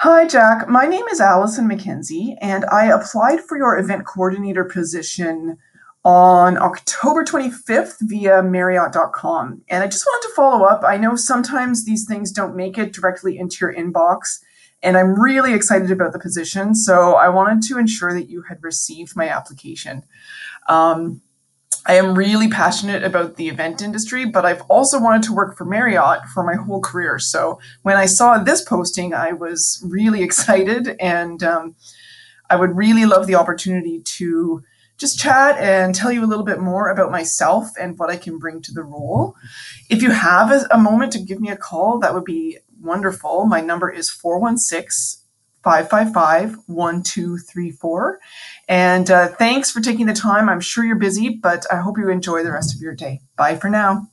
Hi, Jack. My name is Allison McKenzie, and I applied for your event coordinator position on October 25th via Marriott.com. And I just wanted to follow up. I know sometimes these things don't make it directly into your inbox, and I'm really excited about the position. So I wanted to ensure that you had received my application. Um, I am really passionate about the event industry, but I've also wanted to work for Marriott for my whole career. So when I saw this posting, I was really excited, and um, I would really love the opportunity to just chat and tell you a little bit more about myself and what I can bring to the role. If you have a, a moment to give me a call, that would be wonderful. My number is 416 555 1234. And uh, thanks for taking the time. I'm sure you're busy, but I hope you enjoy the rest of your day. Bye for now.